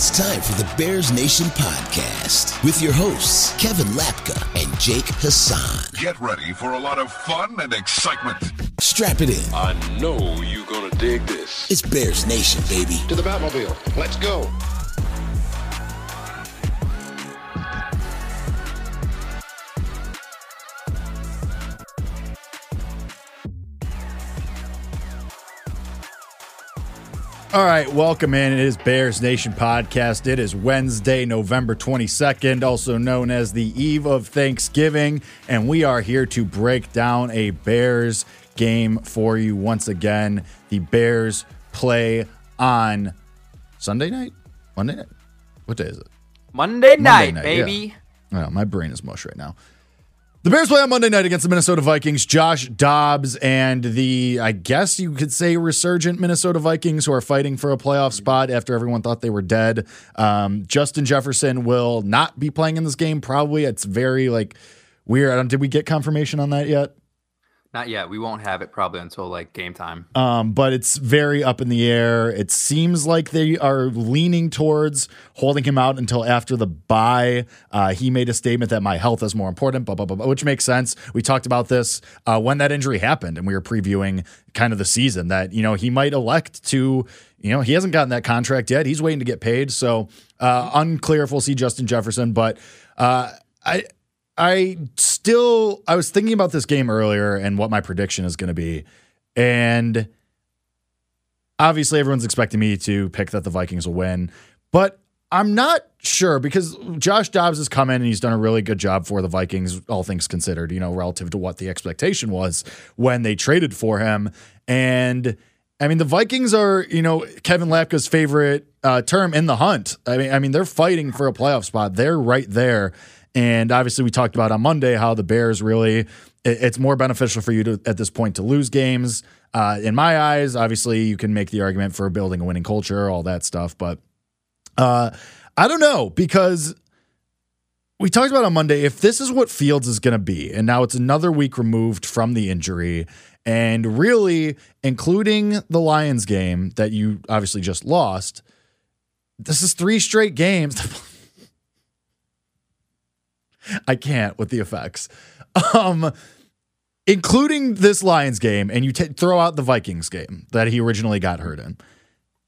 It's time for the Bears Nation podcast with your hosts, Kevin Lapka and Jake Hassan. Get ready for a lot of fun and excitement. Strap it in. I know you're gonna dig this. It's Bears Nation, baby. To the Batmobile. Let's go. All right, welcome in. It is Bears Nation podcast. It is Wednesday, November 22nd, also known as the eve of Thanksgiving, and we are here to break down a Bears game for you once again. The Bears play on Sunday night, Monday night. What day is it? Monday night, night, baby. Oh, my brain is mush right now. The Bears play on Monday night against the Minnesota Vikings. Josh Dobbs and the, I guess you could say, resurgent Minnesota Vikings who are fighting for a playoff spot after everyone thought they were dead. Um, Justin Jefferson will not be playing in this game. Probably, it's very like weird. Did we get confirmation on that yet? Not yet. We won't have it probably until like game time. Um, but it's very up in the air. It seems like they are leaning towards holding him out until after the bye. Uh, he made a statement that my health is more important, blah, blah, blah, blah, which makes sense. We talked about this uh, when that injury happened, and we were previewing kind of the season that, you know, he might elect to, you know, he hasn't gotten that contract yet. He's waiting to get paid. So uh, unclear if we'll see Justin Jefferson, but uh, I, I still I was thinking about this game earlier and what my prediction is going to be. And obviously everyone's expecting me to pick that the Vikings will win, but I'm not sure because Josh Dobbs has come in and he's done a really good job for the Vikings, all things considered, you know, relative to what the expectation was when they traded for him. And I mean, the Vikings are, you know, Kevin Lapka's favorite uh, term in the hunt. I mean, I mean, they're fighting for a playoff spot. They're right there. And obviously, we talked about on Monday how the Bears really, it's more beneficial for you to, at this point, to lose games. Uh, in my eyes, obviously, you can make the argument for building a winning culture, all that stuff. But uh, I don't know because we talked about on Monday if this is what Fields is going to be, and now it's another week removed from the injury, and really, including the Lions game that you obviously just lost, this is three straight games. I can't with the effects. Um, including this Lions game, and you t- throw out the Vikings game that he originally got hurt in.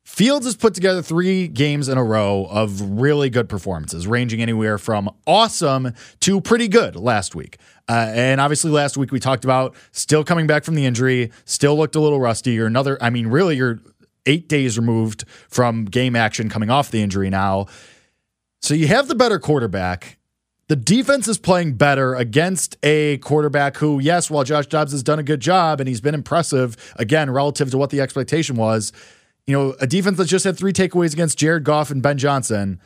Fields has put together three games in a row of really good performances, ranging anywhere from awesome to pretty good last week. Uh, and obviously, last week we talked about still coming back from the injury, still looked a little rusty. Or another, I mean, really, you're eight days removed from game action coming off the injury now. So you have the better quarterback. The defense is playing better against a quarterback who, yes, while Josh Dobbs has done a good job and he's been impressive, again, relative to what the expectation was, you know, a defense that just had three takeaways against Jared Goff and Ben Johnson,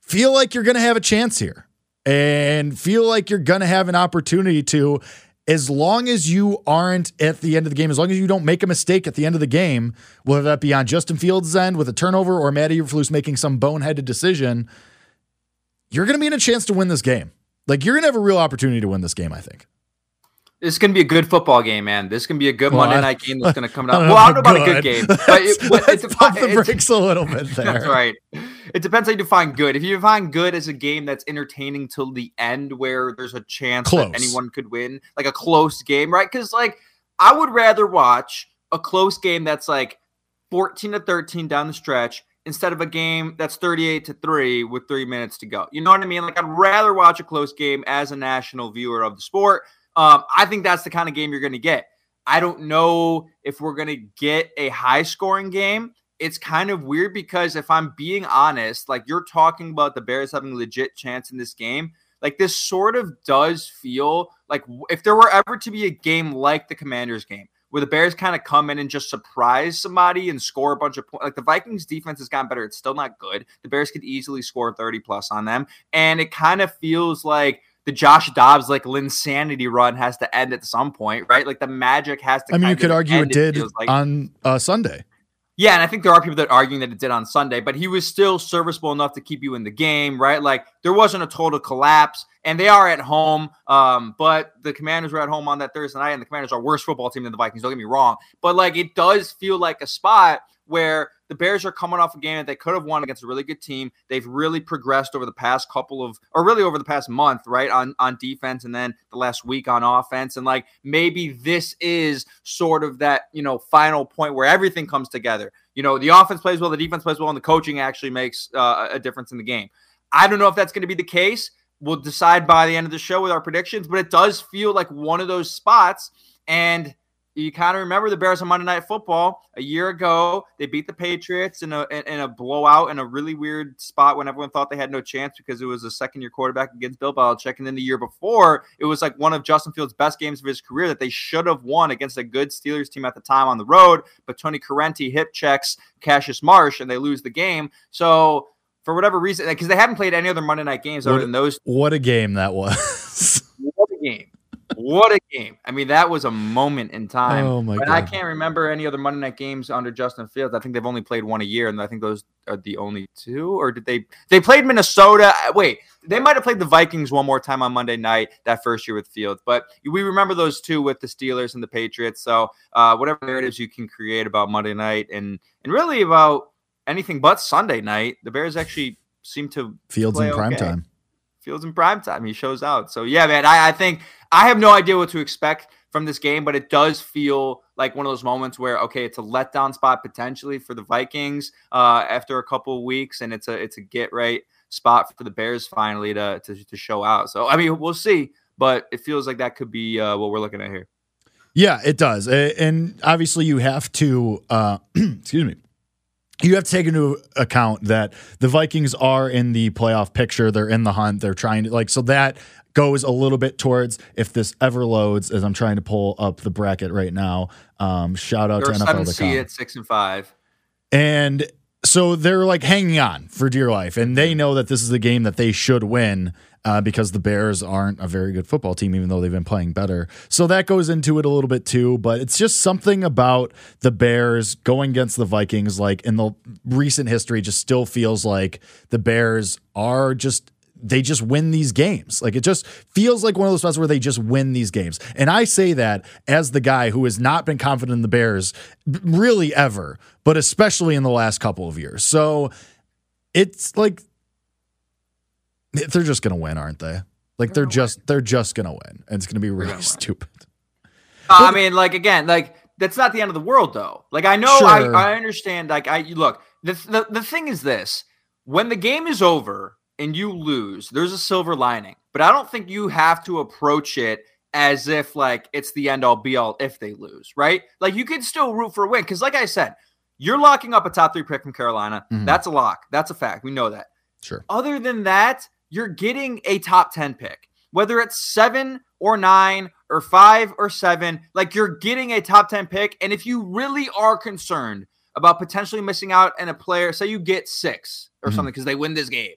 feel like you're going to have a chance here and feel like you're going to have an opportunity to, as long as you aren't at the end of the game, as long as you don't make a mistake at the end of the game, whether that be on Justin Fields' end with a turnover or Matt Eberflus making some boneheaded decision – you're going to be in a chance to win this game. Like you're going to have a real opportunity to win this game, I think. This is going to be a good football game, man. This is going to be a good well, Monday I, night game that's going to come down. Well, I don't know about good. a good game, but it, let's it's, pump the brakes a little bit there. That's right. It depends how you define good. If you define good as a game that's entertaining till the end, where there's a chance close. that anyone could win, like a close game, right? Because like I would rather watch a close game that's like 14 to 13 down the stretch instead of a game that's 38 to 3 with three minutes to go. You know what I mean? Like, I'd rather watch a close game as a national viewer of the sport. Um, I think that's the kind of game you're going to get. I don't know if we're going to get a high scoring game. It's kind of weird because if I'm being honest, like you're talking about the Bears having a legit chance in this game, like this sort of does feel like if there were ever to be a game like the Commanders game, where the Bears kind of come in and just surprise somebody and score a bunch of points. Like the Vikings defense has gotten better. It's still not good. The Bears could easily score 30 plus on them. And it kind of feels like the Josh Dobbs like Linsanity run has to end at some point, right? Like the magic has to. I mean, you could argue it did it like. on uh, Sunday. Yeah, and I think there are people that are arguing that it did on Sunday, but he was still serviceable enough to keep you in the game, right? Like there wasn't a total collapse, and they are at home. Um, but the Commanders were at home on that Thursday night, and the Commanders are worse football team than the Vikings. Don't get me wrong, but like it does feel like a spot where the Bears are coming off a game that they could have won against a really good team. They've really progressed over the past couple of, or really over the past month, right, on on defense, and then the last week on offense. And like maybe this is sort of that you know final point where everything comes together. You know, the offense plays well, the defense plays well, and the coaching actually makes uh, a difference in the game. I don't know if that's going to be the case. We'll decide by the end of the show with our predictions, but it does feel like one of those spots. And you kind of remember the Bears on Monday Night Football a year ago. They beat the Patriots in a in a blowout in a really weird spot when everyone thought they had no chance because it was a second year quarterback against Bill Belichick. And then the year before, it was like one of Justin Fields' best games of his career that they should have won against a good Steelers team at the time on the road. But Tony Corrente hip checks Cassius Marsh and they lose the game. So for whatever reason, because they haven't played any other Monday night games other than those. What a game that was! what a game! What a game! I mean, that was a moment in time. Oh my but god! I can't remember any other Monday night games under Justin Fields. I think they've only played one a year, and I think those are the only two. Or did they? They played Minnesota. Wait, they might have played the Vikings one more time on Monday night that first year with Fields. But we remember those two with the Steelers and the Patriots. So uh, whatever narratives you can create about Monday night and and really about anything but Sunday night, the Bears actually seem to Fields in prime okay. time. Fields in prime time. He shows out. So yeah, man, I, I think I have no idea what to expect from this game, but it does feel like one of those moments where okay, it's a letdown spot potentially for the Vikings uh, after a couple weeks, and it's a it's a get right spot for the Bears finally to, to to show out. So I mean, we'll see, but it feels like that could be uh, what we're looking at here. Yeah, it does, and obviously you have to. Uh, excuse me you have to take into account that the Vikings are in the playoff picture. They're in the hunt. They're trying to like so that goes a little bit towards if this ever loads. As I'm trying to pull up the bracket right now. Um, shout out They're to seven NFL. seed at six and five, and so they're like hanging on for dear life, and they know that this is a game that they should win. Uh, because the Bears aren't a very good football team, even though they've been playing better. So that goes into it a little bit too. But it's just something about the Bears going against the Vikings, like in the recent history, just still feels like the Bears are just they just win these games. Like it just feels like one of those spots where they just win these games. And I say that as the guy who has not been confident in the Bears really ever, but especially in the last couple of years. So it's like they're just gonna win, aren't they? Like they're, they're just win. they're just gonna win, and it's gonna be really stupid. Uh, I mean, like again, like that's not the end of the world, though. Like I know, sure. I, I understand. Like I look, the, the the thing is this: when the game is over and you lose, there's a silver lining. But I don't think you have to approach it as if like it's the end all be all if they lose, right? Like you can still root for a win because, like I said, you're locking up a top three pick from Carolina. Mm-hmm. That's a lock. That's a fact. We know that. Sure. Other than that, you're getting a top 10 pick, whether it's seven or nine or five or seven, like you're getting a top 10 pick. And if you really are concerned about potentially missing out on a player, say you get six or mm-hmm. something because they win this game,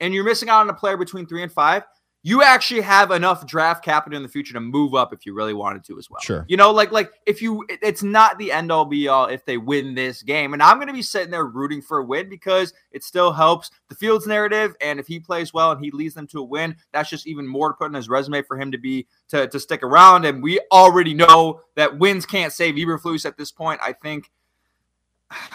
and you're missing out on a player between three and five, you actually have enough draft capital in the future to move up if you really wanted to as well. Sure. You know, like like if you it's not the end all be all if they win this game. And I'm gonna be sitting there rooting for a win because it still helps the Fields narrative. And if he plays well and he leads them to a win, that's just even more to put in his resume for him to be to, to stick around. And we already know that wins can't save Eberflus at this point. I think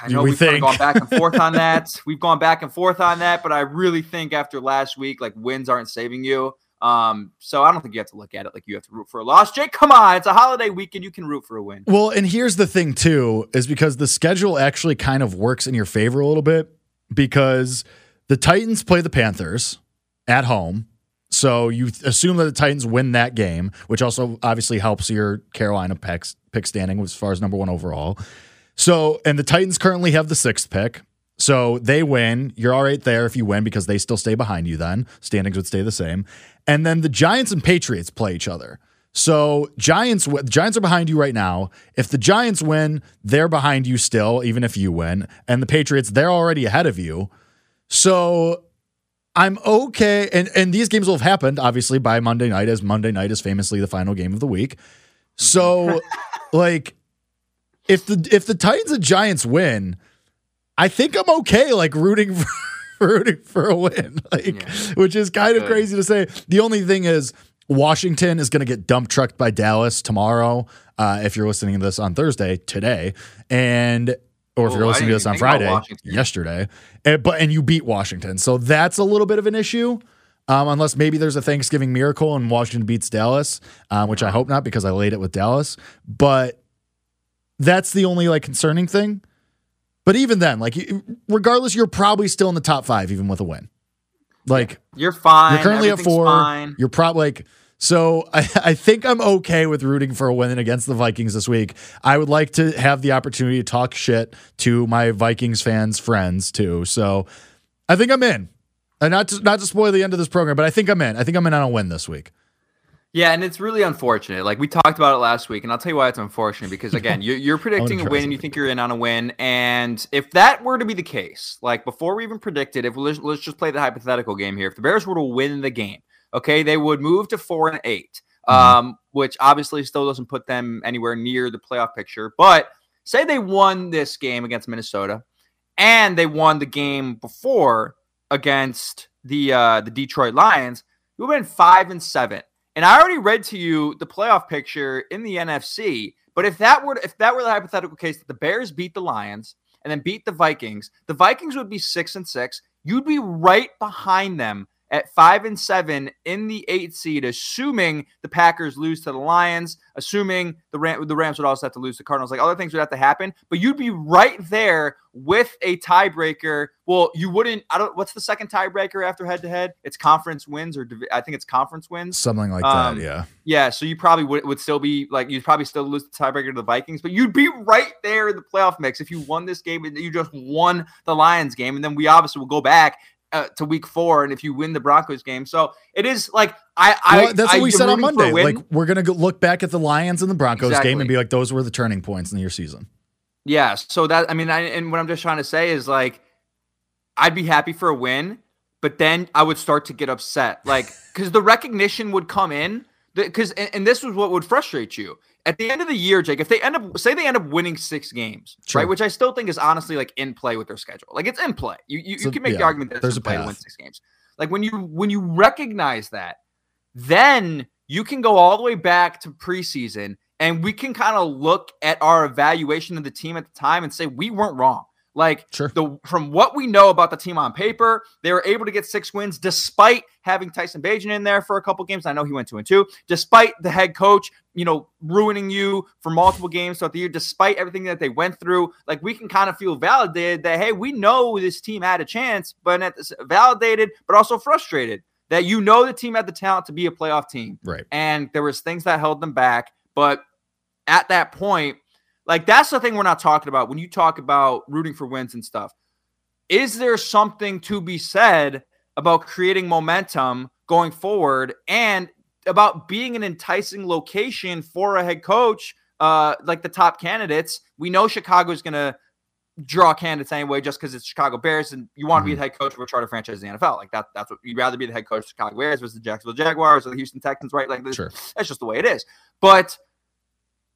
I know we have kind of gone back and forth on that. We've gone back and forth on that, but I really think after last week, like wins aren't saving you. Um, so I don't think you have to look at it like you have to root for a loss. Jake, come on, it's a holiday weekend. You can root for a win. Well, and here's the thing too, is because the schedule actually kind of works in your favor a little bit because the Titans play the Panthers at home. So you assume that the Titans win that game, which also obviously helps your Carolina picks, pick standing as far as number one overall. So, and the Titans currently have the sixth pick. So they win. You're all right there if you win because they still stay behind you then. Standings would stay the same. And then the Giants and Patriots play each other. So Giants the Giants are behind you right now. If the Giants win, they're behind you still even if you win. And the Patriots they're already ahead of you. So I'm okay and and these games will have happened obviously by Monday night as Monday night is famously the final game of the week. So like if the if the Titans and Giants win, I think I'm okay like rooting for, rooting for a win. Like yeah. which is kind of crazy to say. The only thing is Washington is going to get dump trucked by Dallas tomorrow. Uh, if you're listening to this on Thursday today, and or if you're listening to this on Friday, yesterday, and, but and you beat Washington, so that's a little bit of an issue. Um, unless maybe there's a Thanksgiving miracle and Washington beats Dallas, um, which I hope not because I laid it with Dallas. But that's the only like concerning thing. But even then, like regardless, you're probably still in the top five even with a win. Like you're fine. You're currently at four. Fine. You're probably like so I, I think I'm okay with rooting for a win against the Vikings this week. I would like to have the opportunity to talk shit to my Vikings fans friends too. So I think I'm in. And not to not to spoil the end of this program, but I think I'm in. I think I'm in on a win this week. Yeah, and it's really unfortunate. Like we talked about it last week, and I'll tell you why it's unfortunate because again, you're, you're predicting a win, and you think you're in on a win, and if that were to be the case, like before we even predicted, if let's, let's just play the hypothetical game here, if the Bears were to win the game, okay, they would move to four and 8 mm-hmm. um, which obviously still doesn't put them anywhere near the playoff picture. But say they won this game against Minnesota, and they won the game before against the uh, the Detroit Lions, you would have been five and seven. And I already read to you the playoff picture in the NFC. But if that were if that were the hypothetical case that the Bears beat the Lions and then beat the Vikings, the Vikings would be six and six. You'd be right behind them at five and seven in the eight seed, assuming the Packers lose to the Lions, assuming the Ram- the Rams would also have to lose to Cardinals. Like other things would have to happen, but you'd be right there with a tiebreaker. Well, you wouldn't. I don't. What's the second tiebreaker after head to head? It's conference wins, or I think it's conference wins, something like um, that. Yeah, yeah. So you probably would, would still be like you'd probably still lose the tiebreaker to the Vikings, but you'd be right there in the playoff mix if you won this game and you just won the Lions game, and then we obviously will go back uh, to week four, and if you win the Broncos game, so it is like I, well, that's I, what we said on Monday. Like we're gonna go look back at the Lions and the Broncos exactly. game and be like, those were the turning points in your season. Yeah. So that I mean, I, and what I'm just trying to say is like, I'd be happy for a win, but then I would start to get upset, like because the recognition would come in. Because and, and this was what would frustrate you at the end of the year, Jake, if they end up say they end up winning six games, sure. right? Which I still think is honestly like in play with their schedule. Like it's in play. You you, so, you can make yeah, the argument that there's a play to win six games. Like when you when you recognize that, then you can go all the way back to preseason and we can kind of look at our evaluation of the team at the time and say we weren't wrong. Like sure. the from what we know about the team on paper, they were able to get six wins despite having Tyson Bagent in there for a couple games. I know he went two and two, despite the head coach, you know, ruining you for multiple games throughout the year, despite everything that they went through. Like we can kind of feel validated that hey, we know this team had a chance, but at this, validated, but also frustrated that you know the team had the talent to be a playoff team. Right. And there was things that held them back, but at that point like that's the thing we're not talking about when you talk about rooting for wins and stuff. Is there something to be said about creating momentum going forward and about being an enticing location for a head coach uh, like the top candidates? We know Chicago is going to draw candidates anyway just because it's Chicago Bears and you want to be the mm-hmm. head coach of a charter franchise in the NFL. Like that, that's what you'd rather be the head coach of Chicago Bears versus the Jacksonville Jaguars or the Houston Texans, right? Like this, sure. that's just the way it is. But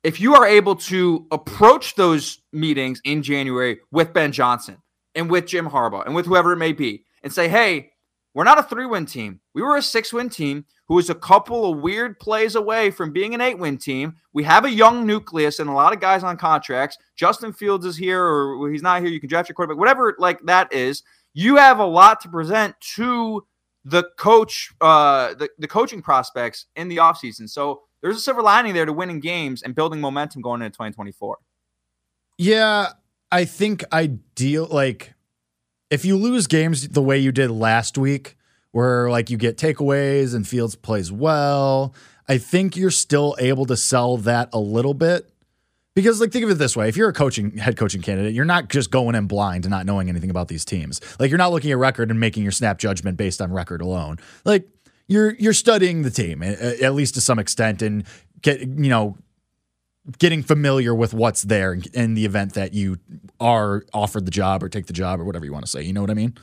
if you are able to approach those meetings in January with Ben Johnson and with Jim Harbaugh and with whoever it may be and say, hey, we're not a three win team. We were a six win team who was a couple of weird plays away from being an eight win team. We have a young nucleus and a lot of guys on contracts. Justin Fields is here or he's not here. You can draft your quarterback, whatever like that is. You have a lot to present to the coach, uh, the, the coaching prospects in the offseason. So there's a silver lining there to winning games and building momentum going into 2024. Yeah, I think ideal like if you lose games the way you did last week, where like you get takeaways and Fields plays well, I think you're still able to sell that a little bit. Because like think of it this way, if you're a coaching head coaching candidate, you're not just going in blind and not knowing anything about these teams. Like you're not looking at record and making your snap judgment based on record alone. Like you're you're studying the team at least to some extent and get you know getting familiar with what's there in the event that you are offered the job or take the job or whatever you want to say. You know what I mean?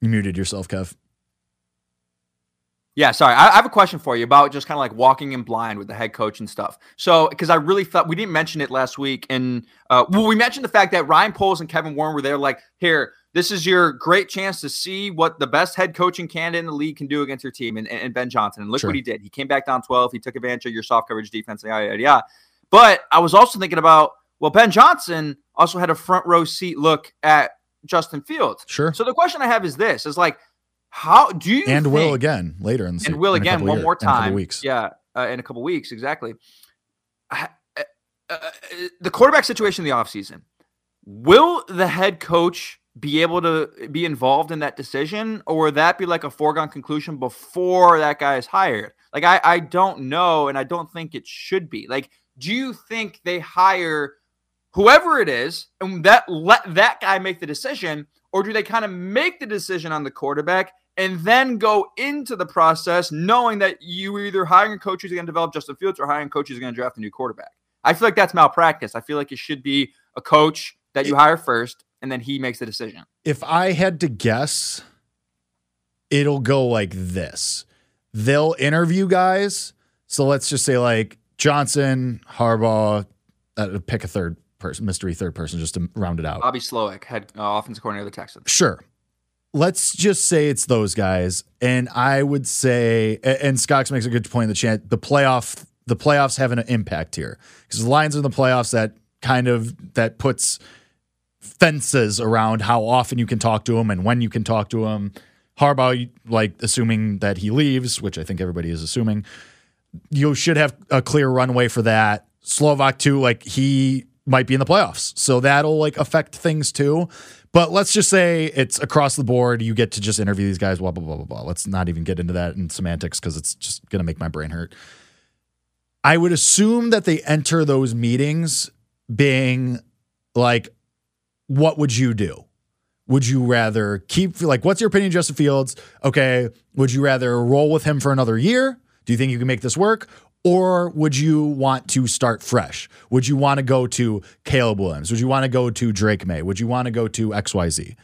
You muted yourself, Kev. Yeah, sorry. I, I have a question for you about just kind of like walking in blind with the head coach and stuff. So, because I really thought we didn't mention it last week, and uh, well, we mentioned the fact that Ryan Poles and Kevin Warren were there. Like, here, this is your great chance to see what the best head coaching candidate in the league can do against your team and, and Ben Johnson. And look sure. what he did. He came back down 12. He took advantage of your soft coverage defense. Yada, yada, yada. But I was also thinking about Well, Ben Johnson also had a front row seat look at Justin Fields. Sure. So the question I have is this: is like, how do you and think, will again later in the and will again one year, more time? weeks. Yeah, uh, in a couple weeks, exactly. Uh, uh, the quarterback situation in the offseason. Will the head coach be able to be involved in that decision, or would that be like a foregone conclusion before that guy is hired? Like, I, I don't know, and I don't think it should be. Like, do you think they hire whoever it is and that let that guy make the decision, or do they kind of make the decision on the quarterback and then go into the process knowing that you are either hiring a coach who's going to develop Justin Fields or hiring a coach who's going to draft a new quarterback? I feel like that's malpractice. I feel like it should be a coach that you hire first and then he makes the decision. If I had to guess, it'll go like this. They'll interview guys. So let's just say like Johnson, Harbaugh, uh, pick a third person, mystery third person, just to round it out. Bobby Slowik, head uh, offensive coordinator of the Texans. Sure. Let's just say it's those guys, and I would say, and Scott makes a good point in the chat. The playoff, the playoffs have an impact here because the Lions are in the playoffs. That kind of that puts fences around how often you can talk to him and when you can talk to him. Harbaugh, like assuming that he leaves, which I think everybody is assuming, you should have a clear runway for that. Slowik too, like he might be in the playoffs. So that'll like affect things too. But let's just say it's across the board. You get to just interview these guys, blah, blah, blah, blah, blah. Let's not even get into that in semantics because it's just to make my brain hurt. I would assume that they enter those meetings being like, what would you do? Would you rather keep, like, what's your opinion, Justin Fields? Okay. Would you rather roll with him for another year? Do you think you can make this work? Or would you want to start fresh? Would you want to go to Caleb Williams? Would you want to go to Drake Maye? Would you want to go to XYZ?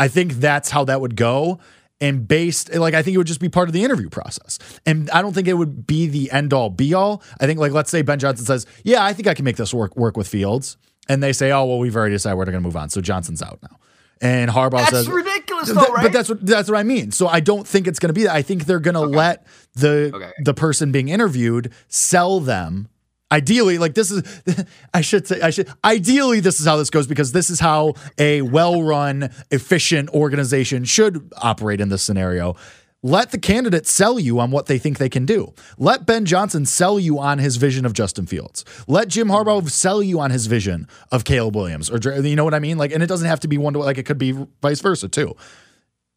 I think that's how that would go. And based, like, I think it would just be part of the interview process. And I don't think it would be the end all be all. I think, like, let's say Ben Johnson says, Yeah, I think I can make this work work with Fields. And they say, Oh, well, we've already decided we're going to move on. So Johnson's out now. And Harbaugh that's says, ridiculous, though, right?" But that's what that's what I mean. So I don't think it's going to be that. I think they're going to okay. let the okay. the person being interviewed sell them. Ideally, like this is, I should say, I should. Ideally, this is how this goes because this is how a well-run, efficient organization should operate in this scenario. Let the candidate sell you on what they think they can do. Let Ben Johnson sell you on his vision of Justin Fields. Let Jim Harbaugh sell you on his vision of Caleb Williams, or you know what I mean. Like, and it doesn't have to be one to like it could be vice versa too.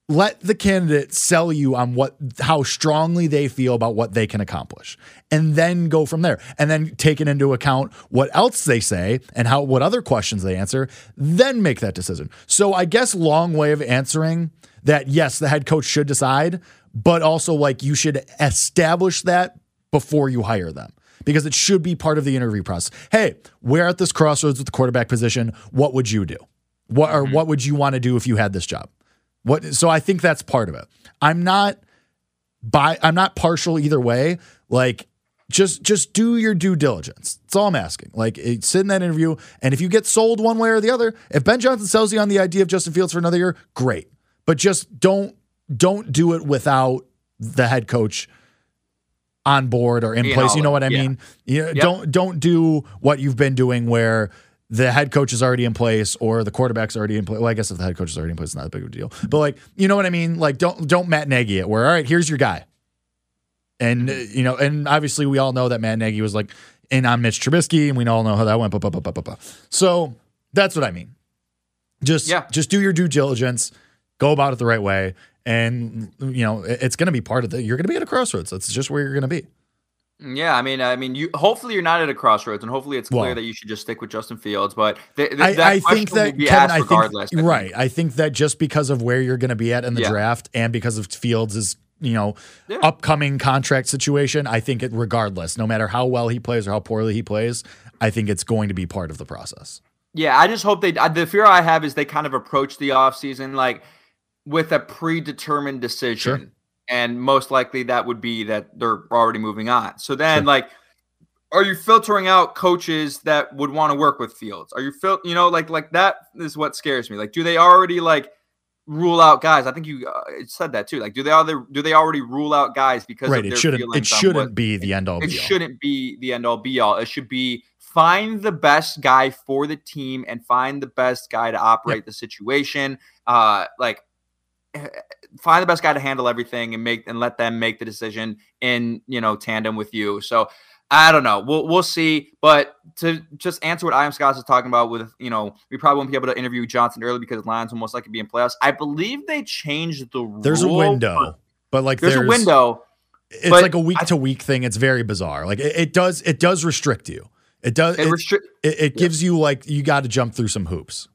Let the candidate sell you on what how strongly they feel about what they can accomplish, and then go from there. And then taking into account what else they say and how what other questions they answer, then make that decision. So I guess long way of answering that yes, the head coach should decide, but also like you should establish that before you hire them because it should be part of the interview process. Hey, we're at this crossroads with the quarterback position. What would you do? What or mm-hmm. what would you want to do if you had this job? What so I think that's part of it. I'm not by I'm not partial either way. Like just just do your due diligence. That's all I'm asking. Like sit in that interview, and if you get sold one way or the other, if Ben Johnson sells you on the idea of Justin Fields for another year, great but just don't don't do it without the head coach on board or in place. You know what I yeah. mean? You yep. don't don't do what you've been doing where the head coach is already in place or the quarterback's already in place. Well, I guess if the head coach is already in place, it's not a big of a deal. But like, you know what I mean? Like, don't don't Matt Nagy it. Where all right, here's your guy, and uh, you know, and obviously we all know that Matt Nagy was like in on Mitch Trubisky, and we all know how that went. So that's what I mean. Just yeah. just do your due diligence go about it the right way and you know it's going to be part of the you're going to be at a crossroads that's just where you're going to be mm, yeah, I mean, I mean, you hopefully you're not at a crossroads, and hopefully it's clear well, that you should just stick with Justin Fields. But th- th- I, I think that Kevin, I think, I right. I think that just because of where you're going to be at in the yeah. draft, and because of Fields' is you know yeah. upcoming contract situation, I think it regardless, no matter how well he plays or how poorly he plays, I think it's going to be part of the process. Yeah, I just hope they. The fear I have is they kind of approach the offseason like with a predetermined decision. Sure. And most likely that would be that they're already moving on. So then, sure. like, are you filtering out coaches that would want to work with Fields? Are you fil- you know, like like that is what scares me. Like, do they already like rule out guys? I think you uh, said that too. Like, do they other do they already rule out guys because right? it shouldn't it shouldn't be the end all. It, it shouldn't be the end all be all. It should be find the best guy for the team and find the best guy to operate yep. the situation. Uh, like Eh, find the best guy to handle everything and make and let them make the decision in you know tandem with you. So I don't know. We'll we'll see. But to just answer what I am Scott is talking about with you know we probably won't be able to interview Johnson early because Lions will most likely be in playoffs. I believe they changed the There's a window, but like there's, there's a window. It's like a week to week thing. It's very bizarre. Like it, it, does it does restrict you. It does it, restri- it, it gives yeah. you like you got to jump through some hoops.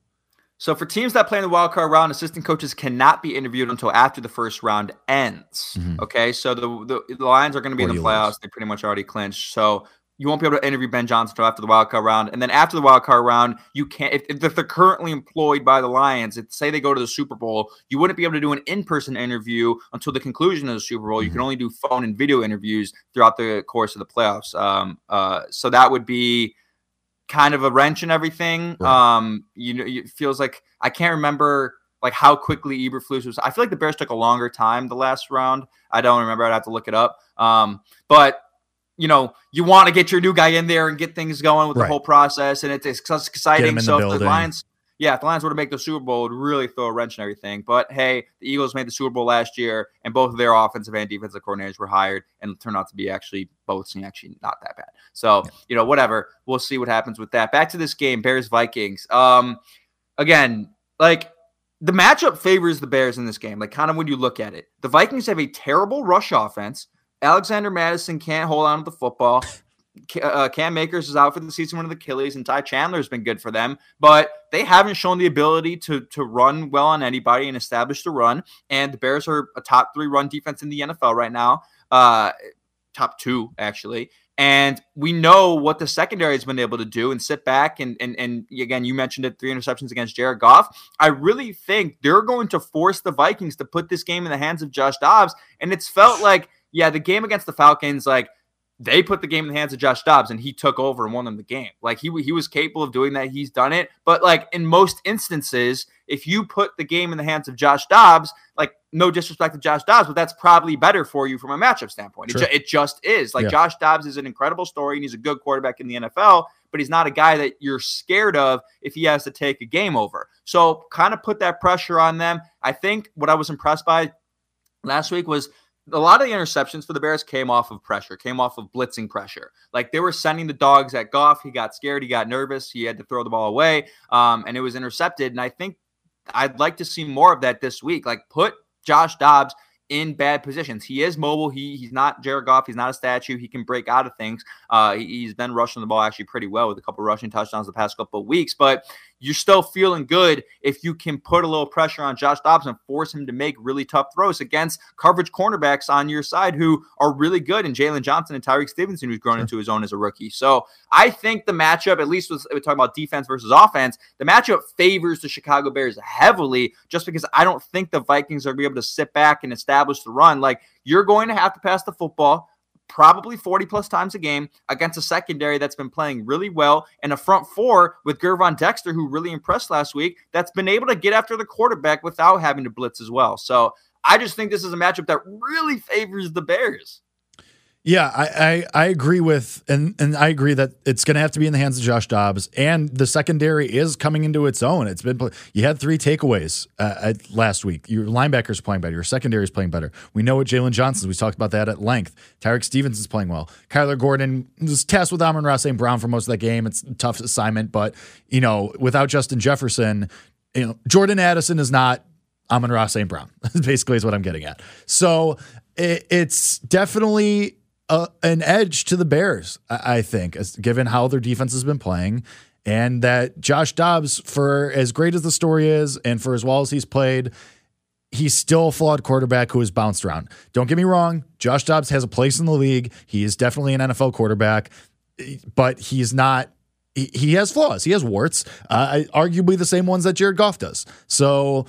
So for teams that play in the wild card round, assistant coaches cannot be interviewed until after the first round ends. Mm-hmm. Okay, so the, the, the Lions are going to be or in the playoffs. Lose. They pretty much already clinched. So you won't be able to interview Ben Johnson until after the wild card round, and then after the wild card round, you can't. If, if they're currently employed by the Lions, if, say they go to the Super Bowl, you wouldn't be able to do an in-person interview until the conclusion of the Super Bowl. Mm-hmm. You can mm-hmm. only do phone and video interviews throughout the course of the playoffs. Um, uh, so that would be kind of a wrench in everything. Um, you know, it feels like I can't remember like how quickly Eberflus was. I feel like the Bears took a longer time the last round. I don't remember. I'd have to look it up. Um, but you know, you want to get your new guy in there and get things going with right. the whole process, and it's, it's exciting. So the, the Lions, yeah, if the Lions were to make the Super Bowl, it would really throw a wrench in everything. But hey, the Eagles made the Super Bowl last year, and both of their offensive and defensive coordinators were hired, and turned out to be actually both actually not that bad. So you know, whatever. We'll see what happens with that. Back to this game, Bears Vikings. Um, again, like the matchup favors the Bears in this game. Like kind of when you look at it, the Vikings have a terrible rush offense. Alexander Mattison can't hold on to the football. Uh, Cam Akers is out for the season with the Achilles, and Ty Chandler has been good for them, but they haven't shown the ability to to run well on anybody and establish the run. And the Bears are a top three run defense in the NFL right now, uh, top two actually. And we know what the secondary has been able to do and sit back and and and again, you mentioned it, three interceptions against Jared Goff. I really think they're going to force the Vikings to put this game in the hands of Josh Dobbs, and it's felt like yeah, the game against the Falcons, like they put the game in the hands of Josh Dobbs and he took over and won them the game. Like he he was capable of doing that. He's done it. But like in most instances, if you put the game in the hands of Josh Dobbs, like no disrespect to Josh Dobbs, but that's probably better for you from a matchup standpoint. It, ju- it, just is. Like yeah. Josh Dobbs is an incredible story and he's a good quarterback in the NFL, but he's not a guy that you're scared of if he has to take a game over. So kind of put that pressure on them. I think what I was impressed by last week was a lot of the interceptions for the Bears came off of pressure, came off of blitzing pressure. Like they were sending the dogs at Goff. He got scared. He got nervous. He had to throw the ball away, um, and it was intercepted. And I think I'd like to see more of that this week. Like put Josh Dobbs in bad positions. He is mobile. He he's not Jared Goff. He's not a statue. He can break out of things. Uh, he, has been rushing the ball actually pretty well with a couple rushing touchdowns the past couple of weeks. But you're still feeling good if you can put a little pressure on Josh Dobbs and force him to make really tough throws against coverage cornerbacks on your side who are really good and Jaylon Johnson and Tyrique Stevenson, who's grown sure. into his own as a rookie. So I think the matchup, at least with, we're talking about defense versus offense, the matchup favors the Chicago Bears heavily just because I don't think the Vikings are going to be able to sit back and establish the run. Like you're going to have to pass the football probably 40 plus times a game against a secondary that's been playing really well and a front four with Gervon Dexter, who really impressed last week, that's been able to get after the quarterback without having to blitz as well. So I just think this is a matchup that really favors the Bears. Yeah, I, I, I agree with and and I agree that it's going to have to be in the hands of Josh Dobbs and the secondary is coming into its own. It's been you had three takeaways uh, last week. Your linebackers playing better. Your secondary is playing better. We know what Jaylon Johnson. We talked about that at length. Tyrique Stevenson's playing well. Kyler Gordon was tasked with Amon-Ra St. Brown for most of that game. It's a tough assignment, but you know without Justin Jefferson, you know Jordan Addison is not Amon-Ra St. Brown. Basically, is what I'm getting at. So it, it's definitely an edge to the Bears, I, think, as, given how their defense has been playing. And that Josh Dobbs, for as great as the story is, and for as well as he's played, he's still a flawed quarterback who has bounced around. Don't get me wrong, Josh Dobbs has a place in the league. He is definitely an NFL quarterback, but he's not. He, has flaws. He has warts, uh, arguably the same ones that Jared Goff does. So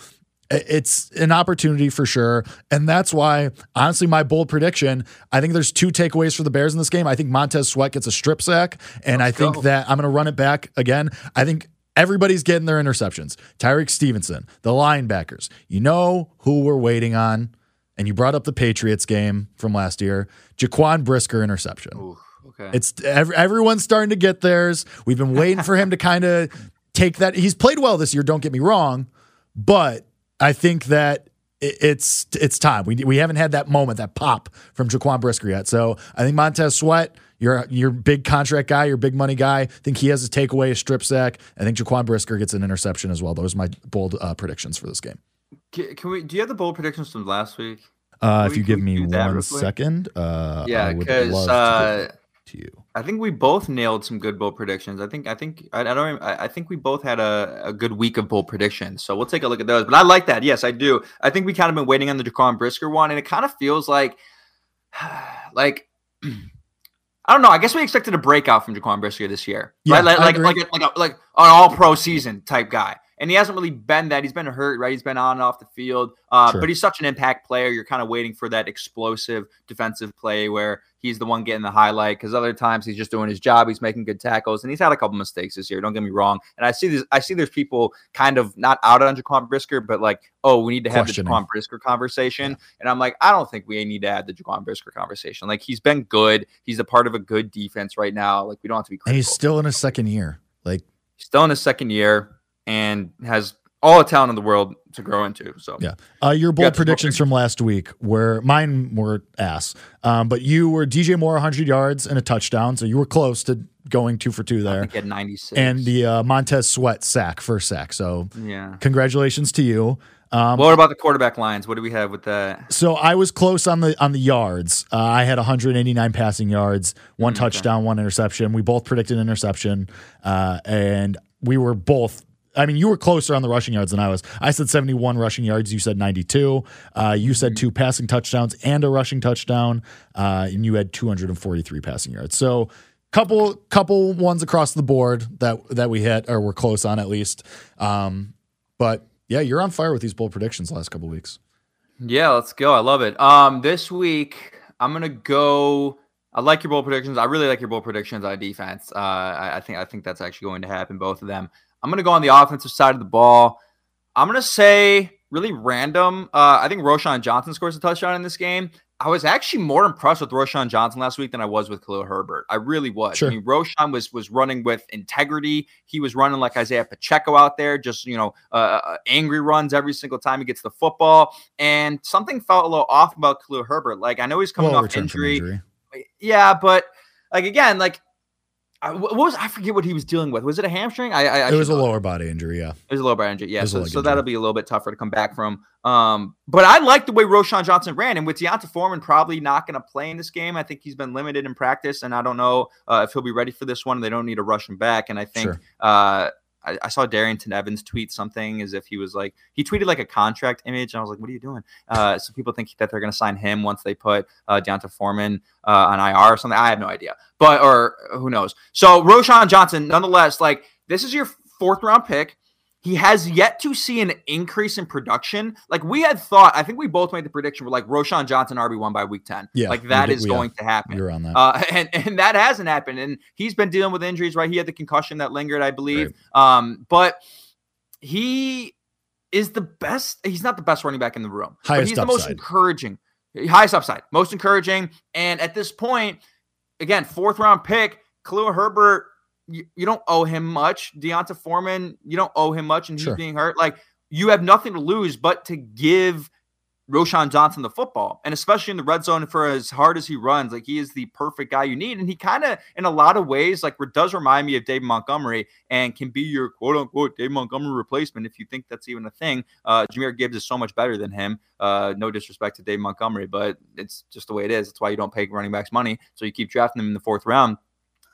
it's an opportunity for sure. And that's why, honestly, my bold prediction I think there's two takeaways for the Bears in this game. I think Montez Sweat gets a strip sack, and Let's I think go. that I'm going to run it back again. I think everybody's getting their interceptions. Tyrique Stevenson, the linebackers. You know who we're waiting on. And you brought up the Patriots game from last year. Jaquan Brisker interception. Okay. It's every, everyone's starting to get theirs. We've been waiting for him to kind of take that. He's played well this year. Don't get me wrong, but I think that it's it's time. We we haven't had that moment, that pop from Jaquan Brisker yet. So I think Montez Sweat, you're your big contract guy, your big money guy. I think he has a takeaway, a strip sack. I think Jaquan Brisker gets an interception as well. Those are my bold uh, predictions for this game. Can, can, we? Do you have the bold predictions from last week? Uh, if you give me one second, uh, yeah, because uh, to you. I think we both nailed some good bold predictions. I think I think I, I don't I, I, think we both had a, a good week of bold predictions. So we'll take a look at those. But I like that. Yes, I do. I think we kind of been waiting on the Jaquan Brisker one, and it kind of feels like like I don't know. I guess we expected a breakout from Jaquan Brisker this year, yeah, right? Like like like, like, like, a, like an all pro season type guy and he hasn't really been that. He's been hurt, right? He's been on and off the field, uh, sure. but he's such an impact player. You're kind of waiting for that explosive defensive play where he's the one getting the highlight because other times he's just doing his job. He's making good tackles, and he's had a couple mistakes this year. Don't get me wrong. And I see this. I see there's people kind of not out on Jaquan Brisker, but like, oh, we need to have the Jaquan Brisker conversation. And I'm like, I don't think we need to add the Jaquan Brisker conversation. Like, he's been good. He's a part of a good defense right now. Like, we don't have to be. Critical. And he's still in his second year. Like, he's still in his second year and has all the talent in the world to grow into. So yeah, uh, your bold predictions from last week were mine were ass, um, but you were DJ Moore 100 yards and a touchdown, so you were close to going two for two there. I 96, and the uh, Montez Sweat sack first sack. So yeah, congratulations to you. Um, what about the quarterback lines? What do we have with that? So I was close on the on the yards. Uh, I had 189 passing yards, one mm, touchdown, one interception. We both predicted interception, uh, and we were both I mean, you were closer on the rushing yards than I was. I said 71 rushing yards. You said 92. Uh, you said two passing touchdowns and a rushing touchdown, uh, and you had 243 passing yards. So, couple couple ones across the board that that we hit or were close on at least. Um, but yeah, you're on fire with these bold predictions the last couple weeks. Yeah, let's go. I love it. Um, this week I'm gonna go. I like your bold predictions. I really like your bold predictions on defense. Uh, I, I think I think that's actually going to happen. Both of them. I'm going to go on the offensive side of the ball. I'm going to say really random. Uh, I think Roschon Johnson scores a touchdown in this game. I was actually more impressed with Roschon Johnson last week than I was with Khalil Herbert. I really was. Sure. I mean, Roschon was was running with integrity. He was running like Isaiah Pacheco out there, just you know, uh, uh, angry runs every single time he gets the football. And something felt a little off about Khalil Herbert. Like I know he's coming well, off injury. injury. Yeah, but like again, like I, what was I forget what he was dealing with? Was it a hamstring? I, I, I it was a lower body injury. Yeah, it was a lower body injury. Yeah, so, so that'll be a little bit tougher to come back from. Um, but I like the way Roschon Johnson ran, and with D'Onta Foreman probably not going to play in this game. I think he's been limited in practice, and I don't know uh, if he'll be ready for this one. They don't need to rush him back, and I think sure. uh, I, I, saw Darrynton Evans tweet something as if he was like he tweeted like a contract image, and I was like, "What are you doing?" Uh, so people think that they're going to sign him once they put uh, D'Onta Foreman uh, on IR or something. I have no idea, but or who knows. So Roschon Johnson, nonetheless, like this is your fourth round pick. He has yet to see an increase in production. Like we had thought, I think we both made the prediction we're like Roschon Johnson RB one by week ten. Yeah, like that is going to happen. You're on that, uh, and and that hasn't happened. And he's been dealing with injuries. Right, he had the concussion that lingered, I believe. Right. Um, but he is the best. He's not the best running back in the room. Highest but he's upside. the most encouraging. Highest upside, most encouraging. And at this point, again, fourth round pick, Khalil Herbert you, you don't owe him much. D'Onta Foreman, you don't owe him much, and he's sure. being hurt. Like you have nothing to lose but to give Roschon Johnson the football, and especially in the red zone for as hard as he runs, like he is the perfect guy you need. And he kind of, in a lot of ways, like does remind me of Dave Montgomery and can be your quote unquote Dave Montgomery replacement if you think that's even a thing. Uh, Jahmyr Gibbs is so much better than him. Uh, no disrespect to Dave Montgomery, but it's just the way it is. That's why you don't pay running backs money, so you keep drafting them in the fourth round.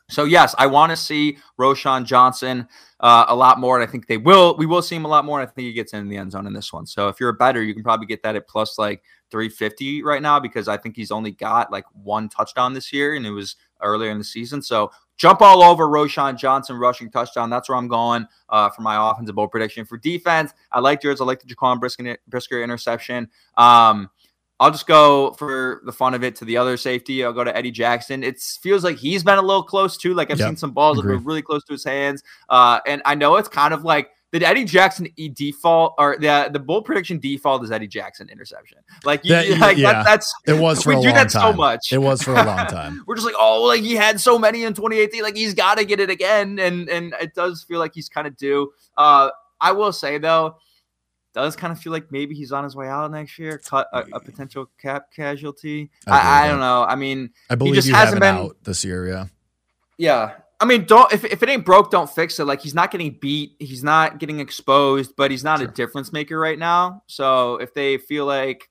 So yes, I want to see Roschon Johnson uh, a lot more, and I think they will. We will see him a lot more, and I think he gets in the end zone in this one. So if you're a bettor, you can probably get that at plus like 350 right now because I think he's only got like one touchdown this year, and it was earlier in the season. So jump all over Roschon Johnson rushing touchdown. That's where I'm going uh, for my offensive bowl prediction. For defense, I like yours. I like the Jaquan Brisker, Brisker interception. Um, I'll just go for the fun of it to the other safety. I'll go to Eddie Jackson. It feels like he's been a little close too. Like I've yep, seen some balls that were really close to his hands. Uh, and I know it's kind of like the Eddie Jackson default or the the bold prediction default is Eddie Jackson interception. Like, you, that, like yeah. that, that's it was for we a do long that time. so much. It was for a long time. We're just like, oh, like he had so many in 2018, like he's got to get it again, and and it does feel like he's kind of due. Uh, I will say though, does kind of feel like maybe he's on his way out next year, cut a, a potential cap casualty. I, I, I, don't know. I mean, I believe he just hasn't been out this year. Yeah. Yeah. I mean, don't if, if it ain't broke, don't fix it. Like he's not getting beat, he's not getting exposed, but he's not sure. a difference maker right now. So if they feel like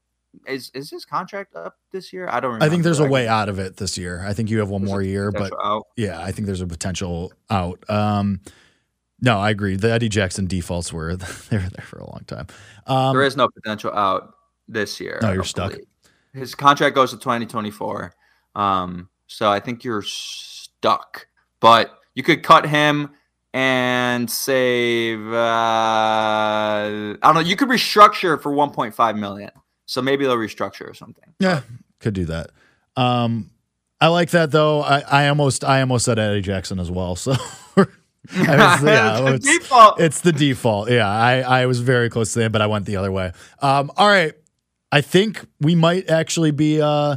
is is his contract up this year? I don't. Remember. I think there's a way out of it this year. I think you have one there's more year, but out. yeah, I think there's a potential out. Um, no, I agree. The Eddie Jackson defaults were they were there for a long time. Um, there is no potential out this year. No, you're stuck. His contract goes to 2024. Um, so I think you're stuck. But you could cut him and save. Uh, I don't know. You could restructure for 1.5 million. So maybe they'll restructure or something. Yeah, could do that. Um, I like that though. I, I almost I almost said Eddie Jackson as well. So was, yeah, it's, the default. It's the default. Yeah, I, I was very close to them, but I went the other way. Um, all right. I think we might actually be uh,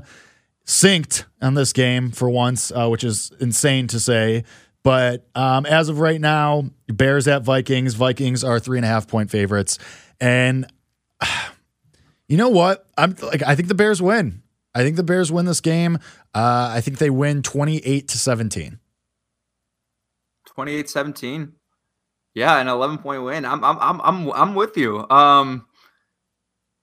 synced on this game for once, uh, which is insane to say. But um, as of right now, Bears at Vikings. Vikings are three and a half point favorites, and you know what? I'm like I think the Bears win. I think the Bears win this game. Uh, I think they win twenty eight to seventeen. 28-17. Yeah, an 11 point win. I'm I'm I'm I'm I'm with you. Um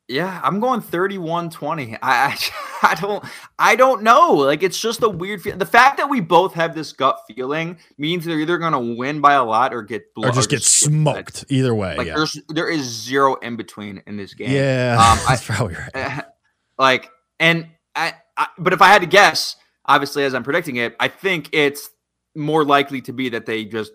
yeah, I'm going 31-20. I, I I don't I don't know. Like it's just a weird feel. The fact that we both have this gut feeling means they're either going to win by a lot or get blown, or just get smoked. Either way, like yeah. there's there is zero in between in this game. Yeah, um, that's I, probably right. Like and I, I but if I had to guess, obviously as I'm predicting it, I think it's more likely to be that they just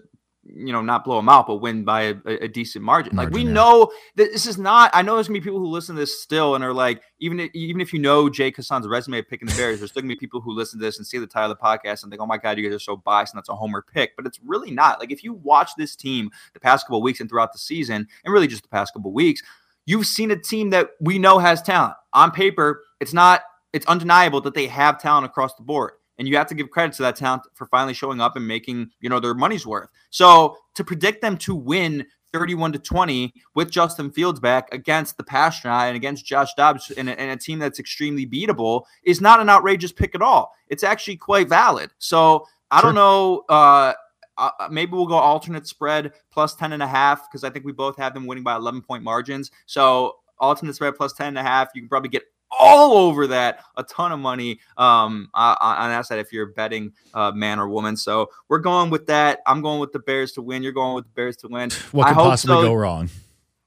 you know not blow them out but win by a, a decent margin. margin. like we yeah. know that this is not i know there's gonna be people who listen to this still and are like even if, even if you know jay hassan's resume of picking the bears there's still gonna be people who listen to this and see the title of the podcast and think oh my god you guys are so biased and that's a homer pick but it's really not like if you watch this team the past couple weeks and throughout the season and really just the past couple weeks you've seen a team that we know has talent on paper it's not it's undeniable that they have talent across the board and you have to give credit to that talent for finally showing up and making you know their money's worth. So to predict them to win 31 to 20 with Justin Fields back against the Passtronaut and against Josh Dobbs in a, in a, team that's extremely beatable is not an outrageous pick at all. It's actually quite valid. So I sure. don't know. Uh, uh, maybe we'll go alternate spread plus 10 and a half because I think we both have them winning by 11 point margins. So alternate spread plus 10 and a half, you can probably get all over that. A ton of money um, on that side if you're a betting uh, man or woman. So we're going with that. I'm going with the Bears to win. You're going with the Bears to win. What could possibly so. go wrong?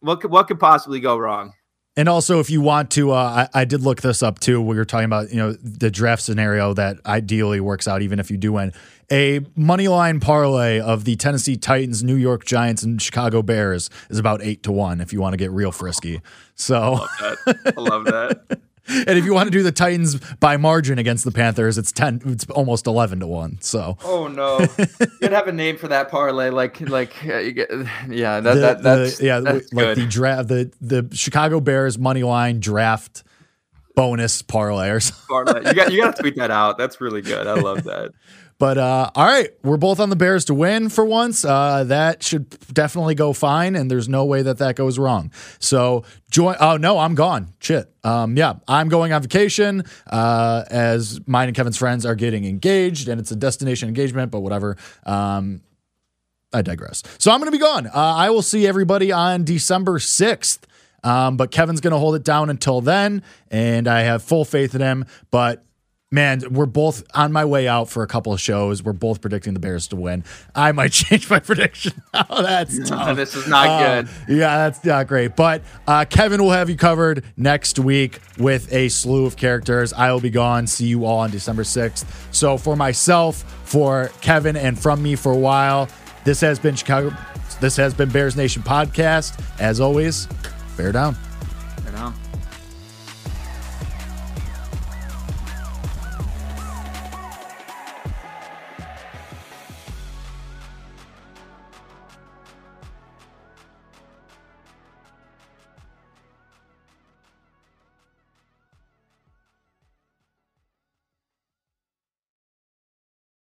What could, what could possibly go wrong? And also, if you want to, uh, I, I, did look this up too. We were talking about, you know, the draft scenario that ideally works out, even if you do win. A money line parlay of the Tennessee Titans, New York Giants, and Chicago Bears is about eight to one. If you want to get real frisky, so I love that. I love that. and if you want to do the Titans by margin against the Panthers, it's ten. It's almost eleven to one. So. Oh no! You'd have a name for that parlay, like like uh, get, yeah, that, the, that that's the, yeah, that's like good. the draft, the the Chicago Bears money line draft bonus parlay or something. Parlay. You got you got to tweet that out. That's really good. I love that. But uh, all right, we're both on the Bears to win for once. Uh, that should definitely go fine, and there's no way that that goes wrong. So join. Oh no, I'm gone. Shit. Um, yeah, I'm going on vacation. Uh, as mine and Kevin's friends are getting engaged, and it's a destination engagement, but whatever. Um, I digress. So I'm going to be gone. Uh, I will see everybody on December 6th. Um, but Kevin's going to hold it down until then, and I have full faith in him. But man, we're both on my way out for a couple of shows. We're both predicting the Bears to win. I might change my prediction. oh, that's tough. this is not uh, good. Yeah, that's not great. But uh, Kevin will have you covered next week with a slew of characters. I will be gone. See you all on December 6th. So for myself, for Kevin, and from me for a while, this has been Chicago. This has been Bears Nation Podcast. As always, bear down. bear down.